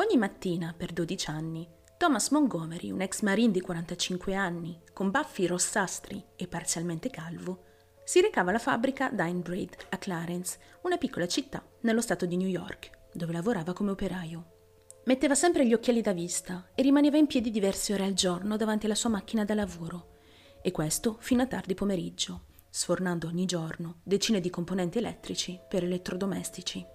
Ogni mattina, per 12 anni, Thomas Montgomery, un ex marine di 45 anni, con baffi rossastri e parzialmente calvo, si recava alla fabbrica Dynebraid a Clarence, una piccola città nello stato di New York, dove lavorava come operaio. Metteva sempre gli occhiali da vista e rimaneva in piedi diverse ore al giorno davanti alla sua macchina da lavoro, e questo fino a tardi pomeriggio, sfornando ogni giorno decine di componenti elettrici per elettrodomestici.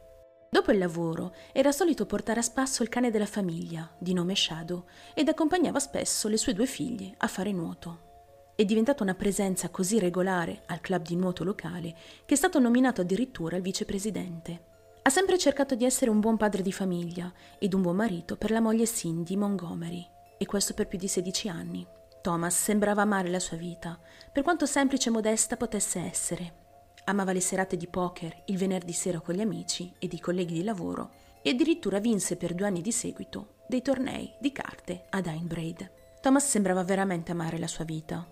Dopo il lavoro era solito portare a spasso il cane della famiglia, di nome Shadow, ed accompagnava spesso le sue due figlie a fare nuoto. È diventata una presenza così regolare al club di nuoto locale che è stato nominato addirittura il vicepresidente. Ha sempre cercato di essere un buon padre di famiglia ed un buon marito per la moglie Cindy Montgomery, e questo per più di 16 anni. Thomas sembrava amare la sua vita, per quanto semplice e modesta potesse essere. Amava le serate di poker il venerdì sera con gli amici ed i colleghi di lavoro e addirittura vinse per due anni di seguito dei tornei di carte ad Einbraid. Thomas sembrava veramente amare la sua vita,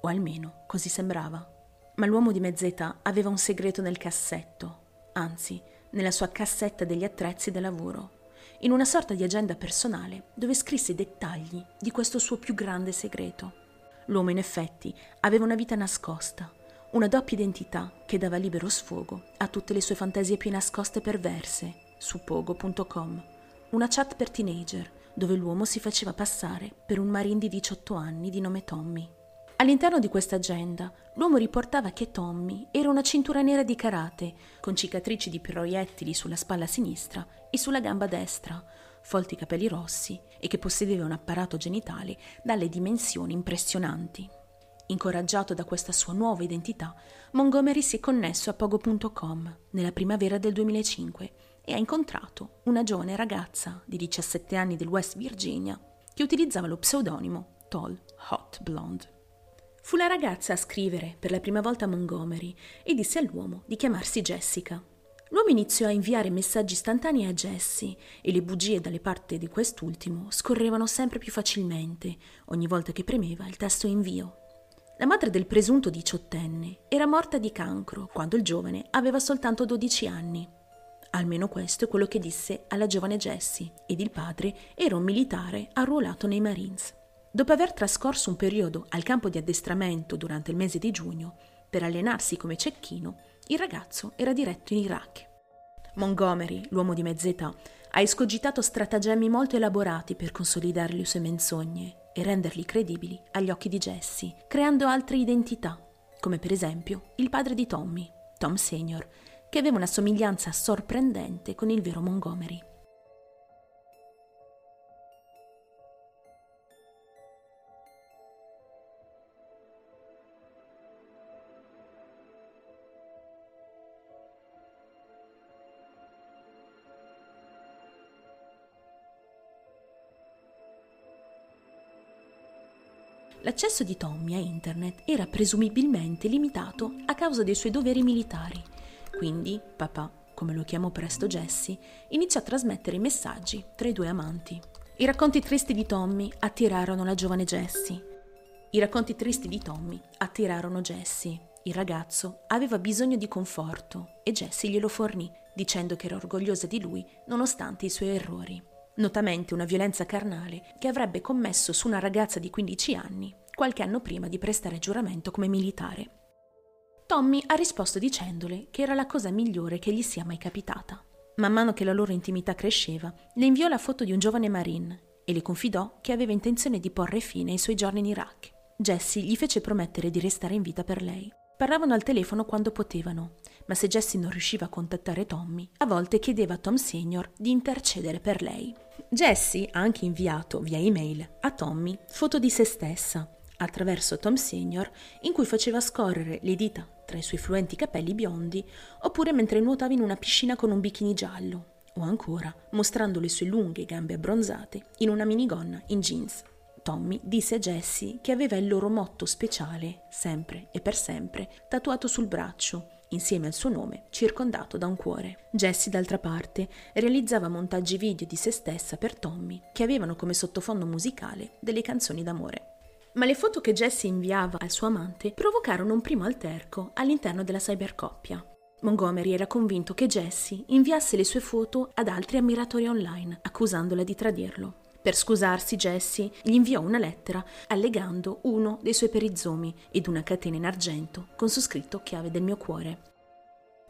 o almeno così sembrava. Ma l'uomo di mezza età aveva un segreto nel cassetto, anzi, nella sua cassetta degli attrezzi da lavoro, in una sorta di agenda personale dove scrisse i dettagli di questo suo più grande segreto. L'uomo in effetti aveva una vita nascosta, una doppia identità che dava libero sfogo a tutte le sue fantasie più nascoste e perverse su pogo.com, una chat per teenager dove l'uomo si faceva passare per un marine di 18 anni di nome Tommy. All'interno di questa agenda, l'uomo riportava che Tommy era una cintura nera di karate, con cicatrici di proiettili sulla spalla sinistra e sulla gamba destra, folti capelli rossi e che possedeva un apparato genitale dalle dimensioni impressionanti. Incoraggiato da questa sua nuova identità, Montgomery si è connesso a Pogo.com nella primavera del 2005 e ha incontrato una giovane ragazza di 17 anni del West Virginia che utilizzava lo pseudonimo Tall Hot Blonde. Fu la ragazza a scrivere per la prima volta a Montgomery e disse all'uomo di chiamarsi Jessica. L'uomo iniziò a inviare messaggi istantanei a Jessie e le bugie dalle parti di quest'ultimo scorrevano sempre più facilmente ogni volta che premeva il tasto invio. La madre del presunto diciottenne era morta di cancro quando il giovane aveva soltanto 12 anni. Almeno questo è quello che disse alla giovane Jessie, ed il padre era un militare arruolato nei Marines. Dopo aver trascorso un periodo al campo di addestramento durante il mese di giugno per allenarsi come cecchino, il ragazzo era diretto in Iraq. Montgomery, l'uomo di mezza età, ha escogitato stratagemmi molto elaborati per consolidare le sue menzogne e renderli credibili agli occhi di Jesse, creando altre identità, come per esempio il padre di Tommy, Tom Senior, che aveva una somiglianza sorprendente con il vero Montgomery. L'accesso di Tommy a internet era presumibilmente limitato a causa dei suoi doveri militari. Quindi, papà, come lo chiamò presto Jesse, iniziò a trasmettere messaggi tra i due amanti. I racconti tristi di Tommy attirarono la giovane Jessie. I racconti tristi di Tommy attirarono Jessie. Il ragazzo aveva bisogno di conforto e Jessie glielo fornì, dicendo che era orgogliosa di lui nonostante i suoi errori notamente una violenza carnale che avrebbe commesso su una ragazza di 15 anni qualche anno prima di prestare giuramento come militare. Tommy ha risposto dicendole che era la cosa migliore che gli sia mai capitata. Man mano che la loro intimità cresceva, le inviò la foto di un giovane marine e le confidò che aveva intenzione di porre fine ai suoi giorni in Iraq. Jessie gli fece promettere di restare in vita per lei. Parlavano al telefono quando potevano, ma se Jessie non riusciva a contattare Tommy, a volte chiedeva a Tom Senior di intercedere per lei. Jessie ha anche inviato via email a Tommy foto di se stessa, attraverso Tom Senior, in cui faceva scorrere le dita tra i suoi fluenti capelli biondi, oppure mentre nuotava in una piscina con un bikini giallo, o ancora mostrando le sue lunghe gambe abbronzate in una minigonna in jeans. Tommy disse a Jessie che aveva il loro motto speciale, sempre e per sempre, tatuato sul braccio, insieme al suo nome, circondato da un cuore. Jessie, d'altra parte, realizzava montaggi video di se stessa per Tommy, che avevano come sottofondo musicale delle canzoni d'amore. Ma le foto che Jessie inviava al suo amante provocarono un primo alterco all'interno della cybercoppia. Montgomery era convinto che Jessie inviasse le sue foto ad altri ammiratori online, accusandola di tradirlo. Per scusarsi, Jessie gli inviò una lettera allegando uno dei suoi perizomi ed una catena in argento con su scritto chiave del mio cuore.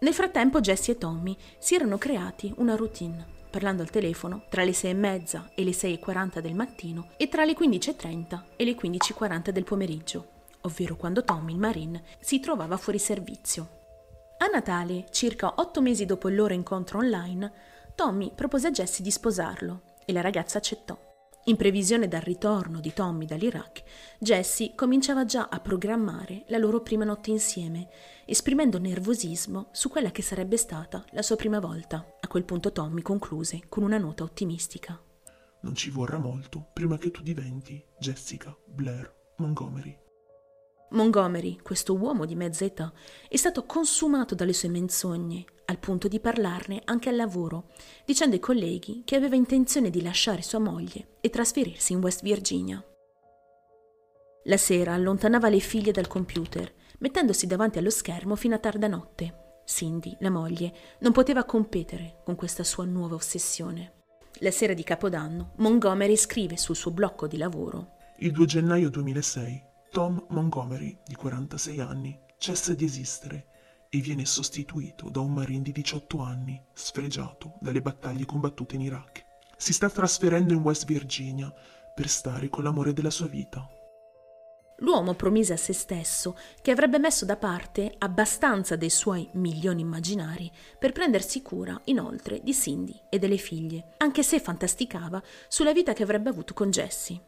Nel frattempo Jessie e Tommy si erano creati una routine, parlando al telefono tra le 6 e mezza e le 6.40 del mattino e tra le 15.30 e le 15.40 del pomeriggio, ovvero quando Tommy, il marine, si trovava fuori servizio. A Natale, circa otto mesi dopo il loro incontro online, Tommy propose a Jessie di sposarlo e la ragazza accettò. In previsione del ritorno di Tommy dall'Iraq, Jessie cominciava già a programmare la loro prima notte insieme, esprimendo nervosismo su quella che sarebbe stata la sua prima volta. A quel punto Tommy concluse con una nota ottimistica. Non ci vorrà molto prima che tu diventi Jessica Blair Montgomery. Montgomery, questo uomo di mezza età, è stato consumato dalle sue menzogne, al punto di parlarne anche al lavoro, dicendo ai colleghi che aveva intenzione di lasciare sua moglie e trasferirsi in West Virginia. La sera allontanava le figlie dal computer, mettendosi davanti allo schermo fino a tarda notte. Cindy, la moglie, non poteva competere con questa sua nuova ossessione. La sera di Capodanno, Montgomery scrive sul suo blocco di lavoro. Il 2 gennaio 2006 Tom Montgomery, di 46 anni, cessa di esistere e viene sostituito da un marine di 18 anni, sfregiato dalle battaglie combattute in Iraq. Si sta trasferendo in West Virginia per stare con l'amore della sua vita. L'uomo promise a se stesso che avrebbe messo da parte abbastanza dei suoi milioni immaginari per prendersi cura, inoltre, di Cindy e delle figlie, anche se fantasticava sulla vita che avrebbe avuto con Jessie.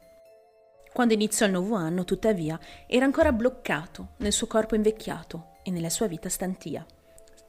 Quando iniziò il nuovo anno, tuttavia, era ancora bloccato nel suo corpo invecchiato e nella sua vita stantia.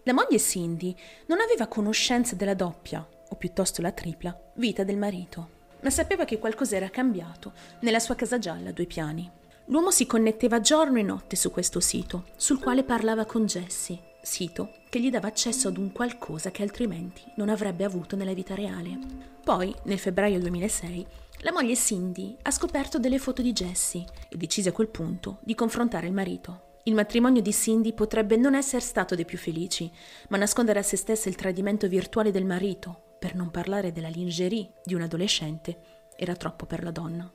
La moglie Cindy non aveva conoscenza della doppia, o piuttosto la tripla, vita del marito, ma sapeva che qualcosa era cambiato nella sua casa gialla a due piani. L'uomo si connetteva giorno e notte su questo sito, sul quale parlava con Jessie, sito che gli dava accesso ad un qualcosa che altrimenti non avrebbe avuto nella vita reale. Poi, nel febbraio 2006, la moglie Cindy ha scoperto delle foto di Jessie e decise a quel punto di confrontare il marito. Il matrimonio di Cindy potrebbe non essere stato dei più felici, ma nascondere a se stessa il tradimento virtuale del marito, per non parlare della lingerie di un adolescente, era troppo per la donna.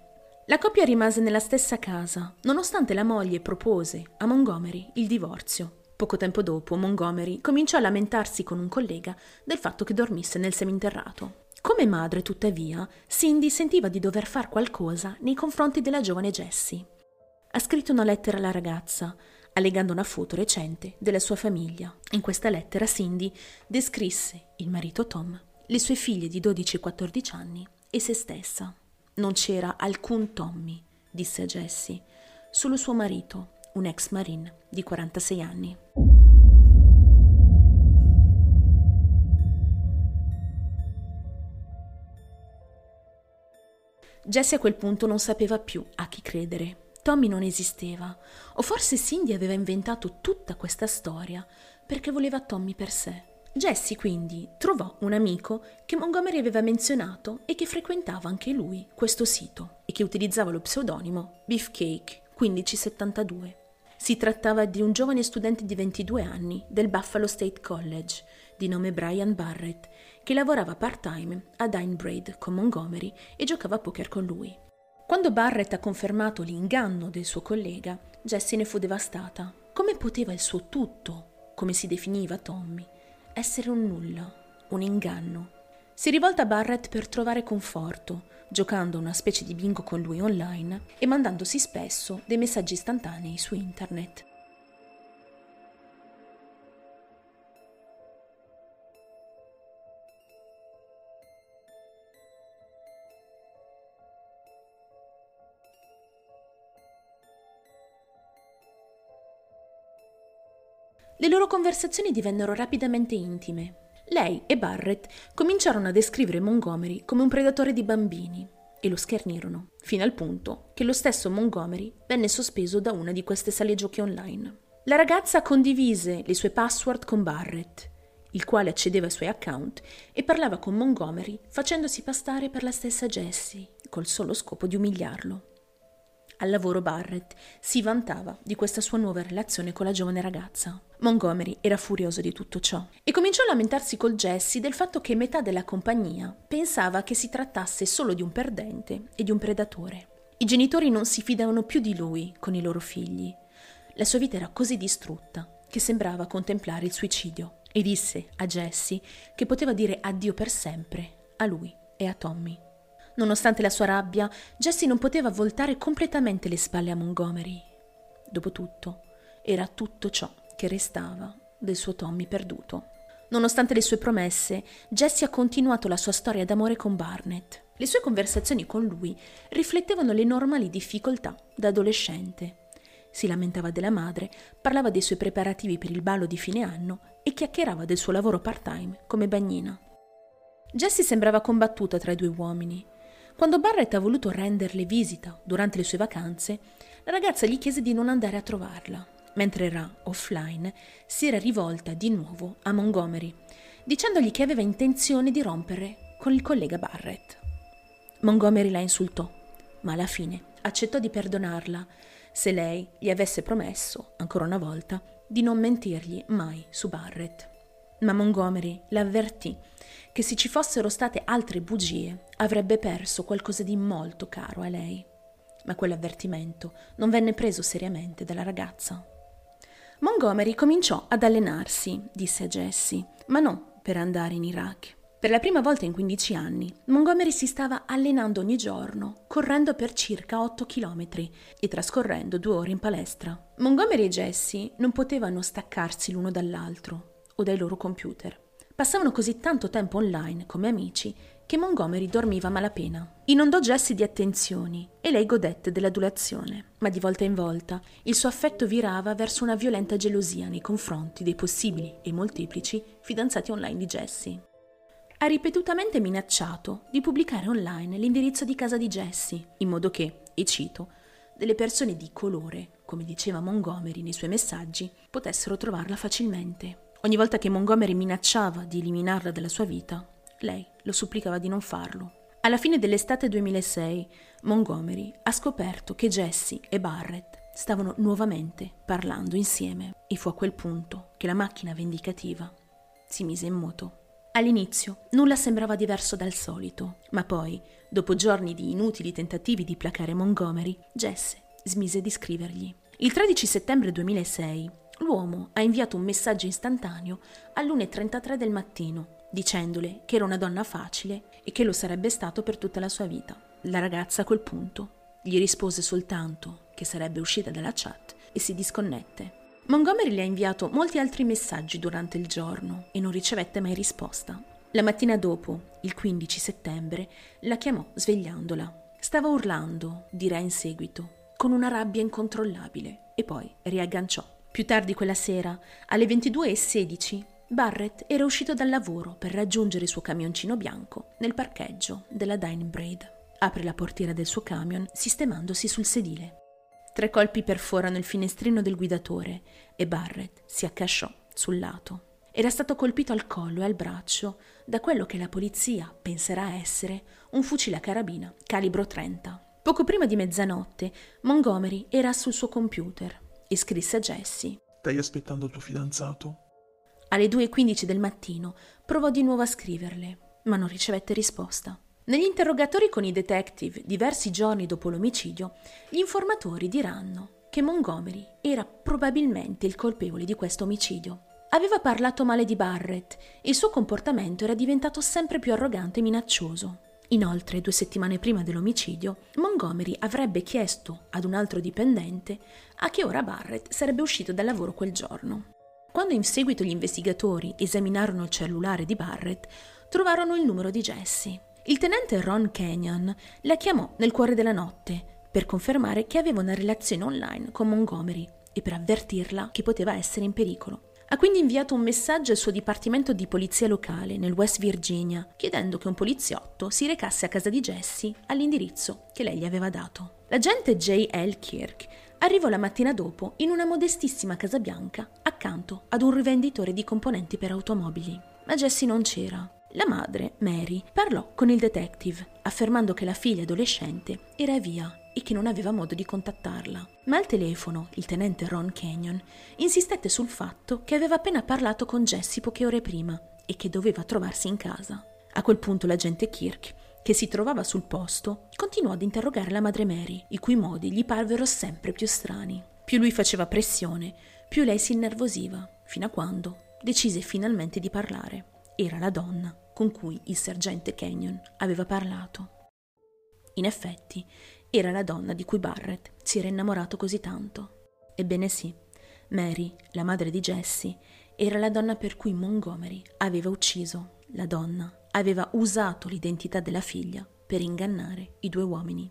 La coppia rimase nella stessa casa, nonostante la moglie propose a Montgomery il divorzio. Poco tempo dopo, Montgomery cominciò a lamentarsi con un collega del fatto che dormisse nel seminterrato. Come madre, tuttavia, Cindy sentiva di dover fare qualcosa nei confronti della giovane Jessie. Ha scritto una lettera alla ragazza, allegando una foto recente della sua famiglia. In questa lettera Cindy descrisse il marito Tom, le sue figlie di 12 e 14 anni e se stessa. Non c'era alcun Tommy, disse a Jessie, solo suo marito, un ex marine di 46 anni. Jessie a quel punto non sapeva più a chi credere. Tommy non esisteva, o forse Cindy aveva inventato tutta questa storia perché voleva Tommy per sé. Jessie quindi trovò un amico che Montgomery aveva menzionato e che frequentava anche lui questo sito e che utilizzava lo pseudonimo Beefcake 1572. Si trattava di un giovane studente di 22 anni del Buffalo State College, di nome Brian Barrett, che lavorava part-time a Braid con Montgomery e giocava a poker con lui. Quando Barrett ha confermato l'inganno del suo collega, Jessie ne fu devastata. Come poteva il suo tutto, come si definiva Tommy, essere un nulla, un inganno? Si rivolta a Barrett per trovare conforto, giocando una specie di bingo con lui online e mandandosi spesso dei messaggi istantanei su internet. Le loro conversazioni divennero rapidamente intime. Lei e Barrett cominciarono a descrivere Montgomery come un predatore di bambini e lo schernirono, fino al punto che lo stesso Montgomery venne sospeso da una di queste sale giochi online. La ragazza condivise le sue password con Barrett, il quale accedeva ai suoi account e parlava con Montgomery facendosi pastare per la stessa Jessie, col solo scopo di umiliarlo. Al lavoro Barrett si vantava di questa sua nuova relazione con la giovane ragazza. Montgomery era furioso di tutto ciò e cominciò a lamentarsi col Jesse del fatto che metà della compagnia pensava che si trattasse solo di un perdente e di un predatore. I genitori non si fidavano più di lui con i loro figli. La sua vita era così distrutta che sembrava contemplare il suicidio e disse a Jesse che poteva dire addio per sempre a lui e a Tommy. Nonostante la sua rabbia, Jesse non poteva voltare completamente le spalle a Montgomery. Dopotutto, era tutto ciò che restava del suo Tommy perduto. Nonostante le sue promesse, Jesse ha continuato la sua storia d'amore con Barnett. Le sue conversazioni con lui riflettevano le normali difficoltà da adolescente. Si lamentava della madre, parlava dei suoi preparativi per il ballo di fine anno e chiacchierava del suo lavoro part-time come bagnina. Jessie sembrava combattuta tra i due uomini. Quando Barrett ha voluto renderle visita durante le sue vacanze, la ragazza gli chiese di non andare a trovarla. Mentre era offline, si era rivolta di nuovo a Montgomery, dicendogli che aveva intenzione di rompere con il collega Barrett. Montgomery la insultò, ma alla fine accettò di perdonarla se lei gli avesse promesso, ancora una volta, di non mentirgli mai su Barrett. Ma Montgomery l'avvertì che se ci fossero state altre bugie avrebbe perso qualcosa di molto caro a lei. Ma quell'avvertimento non venne preso seriamente dalla ragazza. Montgomery cominciò ad allenarsi, disse a Jessie, ma non per andare in Iraq. Per la prima volta in 15 anni, Montgomery si stava allenando ogni giorno, correndo per circa 8 chilometri e trascorrendo due ore in palestra. Montgomery e Jessie non potevano staccarsi l'uno dall'altro o dai loro computer. Passavano così tanto tempo online come amici che Montgomery dormiva a malapena. Inondò Jessie di attenzioni e lei godette dell'adulazione, ma di volta in volta il suo affetto virava verso una violenta gelosia nei confronti dei possibili e molteplici fidanzati online di Jessie. Ha ripetutamente minacciato di pubblicare online l'indirizzo di casa di Jessie, in modo che, e cito, delle persone di colore, come diceva Montgomery nei suoi messaggi, potessero trovarla facilmente. Ogni volta che Montgomery minacciava di eliminarla dalla sua vita, lei lo supplicava di non farlo. Alla fine dell'estate 2006, Montgomery ha scoperto che Jesse e Barrett stavano nuovamente parlando insieme e fu a quel punto che la macchina vendicativa si mise in moto. All'inizio nulla sembrava diverso dal solito, ma poi, dopo giorni di inutili tentativi di placare Montgomery, Jesse smise di scrivergli. Il 13 settembre 2006 L'uomo ha inviato un messaggio istantaneo all'1.33 del mattino, dicendole che era una donna facile e che lo sarebbe stato per tutta la sua vita. La ragazza a quel punto gli rispose soltanto che sarebbe uscita dalla chat e si disconnette. Montgomery le ha inviato molti altri messaggi durante il giorno e non ricevette mai risposta. La mattina dopo, il 15 settembre, la chiamò svegliandola. Stava urlando, dirà in seguito, con una rabbia incontrollabile e poi riagganciò. Più tardi quella sera, alle 22.16, Barrett era uscito dal lavoro per raggiungere il suo camioncino bianco nel parcheggio della Dining Braid. Apre la portiera del suo camion sistemandosi sul sedile. Tre colpi perforano il finestrino del guidatore e Barrett si accasciò sul lato. Era stato colpito al collo e al braccio da quello che la polizia penserà essere un fucile a carabina calibro 30. Poco prima di mezzanotte, Montgomery era sul suo computer e scrisse a Jessie. Stai aspettando il tuo fidanzato? Alle 2.15 del mattino provò di nuovo a scriverle, ma non ricevette risposta. Negli interrogatori con i detective, diversi giorni dopo l'omicidio, gli informatori diranno che Montgomery era probabilmente il colpevole di questo omicidio. Aveva parlato male di Barrett e il suo comportamento era diventato sempre più arrogante e minaccioso. Inoltre, due settimane prima dell'omicidio, Montgomery avrebbe chiesto ad un altro dipendente a che ora Barrett sarebbe uscito dal lavoro quel giorno. Quando in seguito gli investigatori esaminarono il cellulare di Barrett, trovarono il numero di Jessie. Il tenente Ron Kenyon la chiamò nel cuore della notte per confermare che aveva una relazione online con Montgomery e per avvertirla che poteva essere in pericolo. Ha quindi inviato un messaggio al suo dipartimento di polizia locale nel West Virginia, chiedendo che un poliziotto si recasse a casa di Jessie all'indirizzo che lei gli aveva dato. L'agente J. L. Kirk arrivò la mattina dopo in una modestissima casa bianca accanto ad un rivenditore di componenti per automobili. Ma Jessie non c'era. La madre, Mary, parlò con il detective, affermando che la figlia adolescente era via e che non aveva modo di contattarla. Ma al telefono il tenente Ron Canyon insistette sul fatto che aveva appena parlato con Jessie poche ore prima e che doveva trovarsi in casa. A quel punto l'agente Kirk, che si trovava sul posto, continuò ad interrogare la madre Mary, i cui modi gli parvero sempre più strani. Più lui faceva pressione, più lei si innervosiva, fino a quando decise finalmente di parlare. Era la donna con cui il sergente Canyon aveva parlato. In effetti, era la donna di cui Barrett si era innamorato così tanto. Ebbene sì, Mary, la madre di Jessie, era la donna per cui Montgomery aveva ucciso. La donna aveva usato l'identità della figlia per ingannare i due uomini.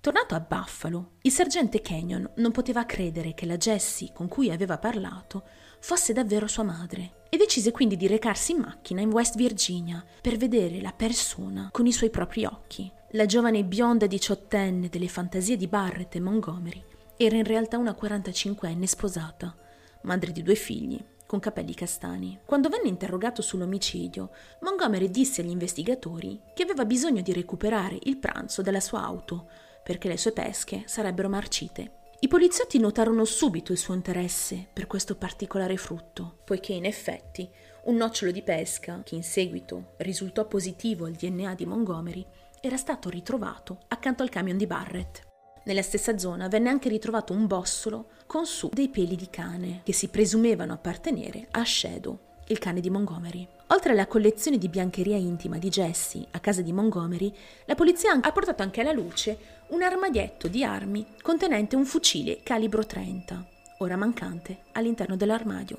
Tornato a Buffalo, il sergente Canyon non poteva credere che la Jessie con cui aveva parlato fosse davvero sua madre e decise quindi di recarsi in macchina in West Virginia per vedere la persona con i suoi propri occhi. La giovane bionda diciottenne delle fantasie di Barrett e Montgomery era in realtà una 45enne sposata, madre di due figli, con capelli castani. Quando venne interrogato sull'omicidio, Montgomery disse agli investigatori che aveva bisogno di recuperare il pranzo della sua auto perché le sue pesche sarebbero marcite. I poliziotti notarono subito il suo interesse per questo particolare frutto, poiché in effetti un nocciolo di pesca, che in seguito risultò positivo al DNA di Montgomery, era stato ritrovato accanto al camion di Barrett. Nella stessa zona venne anche ritrovato un bossolo con su dei peli di cane, che si presumevano appartenere a Shadow, il cane di Montgomery. Oltre alla collezione di biancheria intima di Jesse a casa di Montgomery, la polizia ha portato anche alla luce un armadietto di armi contenente un fucile calibro 30, ora mancante all'interno dell'armadio.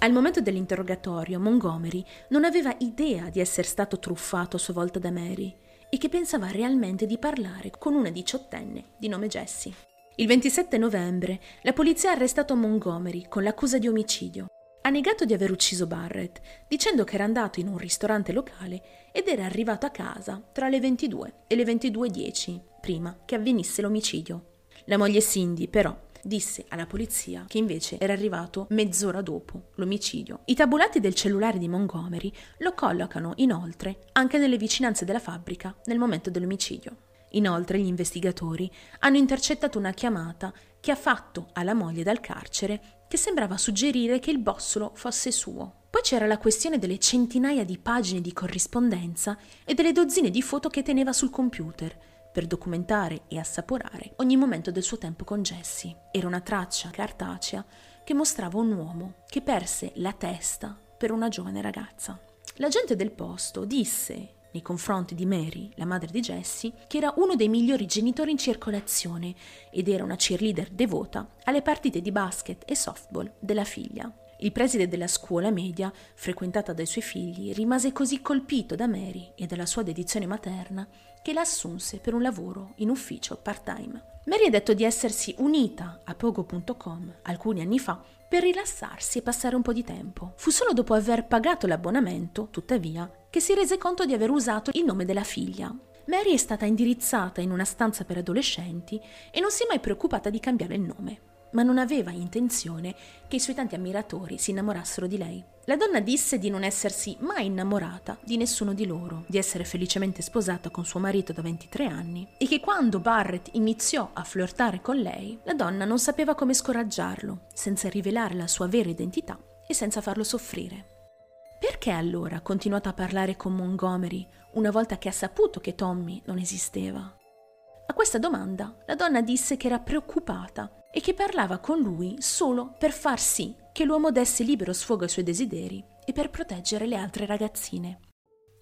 Al momento dell'interrogatorio, Montgomery non aveva idea di essere stato truffato a sua volta da Mary e che pensava realmente di parlare con una diciottenne di nome Jessie. Il 27 novembre la polizia ha arrestato Montgomery con l'accusa di omicidio ha negato di aver ucciso Barrett, dicendo che era andato in un ristorante locale ed era arrivato a casa tra le 22 e le 22.10, prima che avvenisse l'omicidio. La moglie Cindy, però, disse alla polizia che invece era arrivato mezz'ora dopo l'omicidio. I tabulati del cellulare di Montgomery lo collocano inoltre anche nelle vicinanze della fabbrica nel momento dell'omicidio. Inoltre gli investigatori hanno intercettato una chiamata che ha fatto alla moglie dal carcere che sembrava suggerire che il bossolo fosse suo. Poi c'era la questione delle centinaia di pagine di corrispondenza e delle dozzine di foto che teneva sul computer per documentare e assaporare ogni momento del suo tempo con Jessie. Era una traccia cartacea che mostrava un uomo che perse la testa per una giovane ragazza. L'agente del posto disse nei confronti di Mary, la madre di Jessie, che era uno dei migliori genitori in circolazione ed era una cheerleader devota alle partite di basket e softball della figlia. Il preside della scuola media, frequentata dai suoi figli, rimase così colpito da Mary e dalla sua dedizione materna che la assunse per un lavoro in ufficio part-time. Mary ha detto di essersi unita a Pogo.com alcuni anni fa per rilassarsi e passare un po' di tempo. Fu solo dopo aver pagato l'abbonamento, tuttavia, che si rese conto di aver usato il nome della figlia. Mary è stata indirizzata in una stanza per adolescenti e non si è mai preoccupata di cambiare il nome ma non aveva intenzione che i suoi tanti ammiratori si innamorassero di lei. La donna disse di non essersi mai innamorata di nessuno di loro, di essere felicemente sposata con suo marito da 23 anni e che quando Barrett iniziò a flirtare con lei, la donna non sapeva come scoraggiarlo, senza rivelare la sua vera identità e senza farlo soffrire. Perché allora ha continuato a parlare con Montgomery una volta che ha saputo che Tommy non esisteva? A questa domanda la donna disse che era preoccupata e che parlava con lui solo per far sì che l'uomo desse libero sfogo ai suoi desideri e per proteggere le altre ragazzine.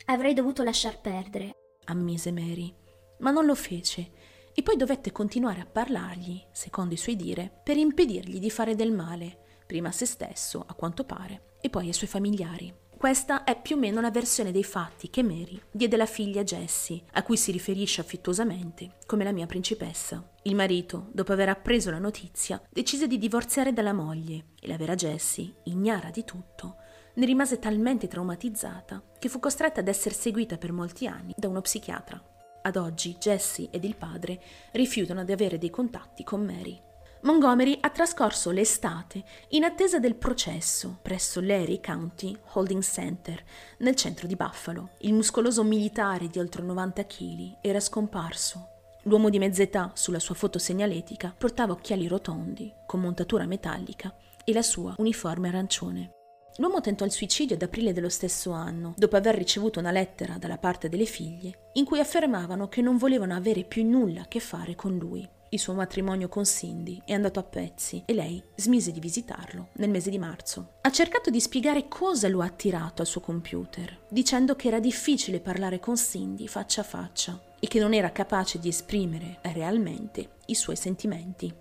Avrei dovuto lasciar perdere, ammise Mary, ma non lo fece e poi dovette continuare a parlargli, secondo i suoi dire, per impedirgli di fare del male, prima a se stesso, a quanto pare, e poi ai suoi familiari. Questa è più o meno la versione dei fatti che Mary diede alla figlia Jessie, a cui si riferisce affettuosamente come la mia principessa. Il marito, dopo aver appreso la notizia, decise di divorziare dalla moglie e la vera Jessie, ignara di tutto, ne rimase talmente traumatizzata che fu costretta ad essere seguita per molti anni da uno psichiatra. Ad oggi Jessie ed il padre rifiutano di avere dei contatti con Mary. Montgomery ha trascorso l'estate in attesa del processo presso l'Erie County Holding Center nel centro di Buffalo. Il muscoloso militare di oltre 90 kg era scomparso. L'uomo di mezz'età sulla sua foto segnaletica portava occhiali rotondi con montatura metallica e la sua uniforme arancione. L'uomo tentò il suicidio ad aprile dello stesso anno, dopo aver ricevuto una lettera dalla parte delle figlie in cui affermavano che non volevano avere più nulla a che fare con lui. Il suo matrimonio con Cindy è andato a pezzi e lei smise di visitarlo nel mese di marzo. Ha cercato di spiegare cosa lo ha attirato al suo computer, dicendo che era difficile parlare con Cindy faccia a faccia e che non era capace di esprimere realmente i suoi sentimenti.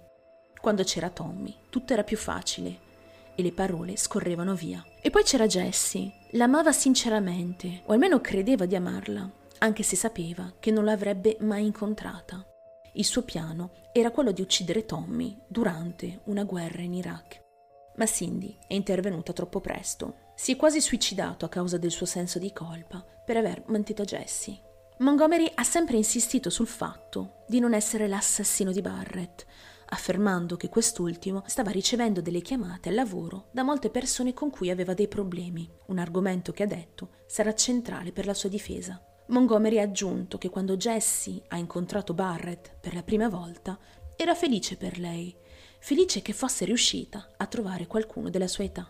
Quando c'era Tommy, tutto era più facile e le parole scorrevano via. E poi c'era Jessie, l'amava sinceramente, o almeno credeva di amarla, anche se sapeva che non l'avrebbe mai incontrata. Il suo piano era quello di uccidere Tommy durante una guerra in Iraq. Ma Cindy è intervenuta troppo presto. Si è quasi suicidato a causa del suo senso di colpa per aver mentito Jessie. Montgomery ha sempre insistito sul fatto di non essere l'assassino di Barrett, affermando che quest'ultimo stava ricevendo delle chiamate al lavoro da molte persone con cui aveva dei problemi, un argomento che ha detto sarà centrale per la sua difesa. Montgomery ha aggiunto che quando Jessie ha incontrato Barrett per la prima volta era felice per lei, felice che fosse riuscita a trovare qualcuno della sua età.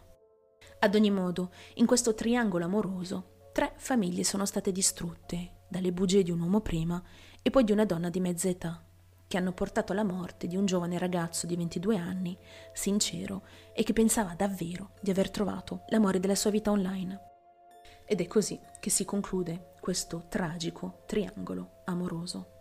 Ad ogni modo, in questo triangolo amoroso, tre famiglie sono state distrutte dalle bugie di un uomo prima e poi di una donna di mezza età, che hanno portato alla morte di un giovane ragazzo di 22 anni, sincero e che pensava davvero di aver trovato l'amore della sua vita online. Ed è così che si conclude questo tragico triangolo amoroso.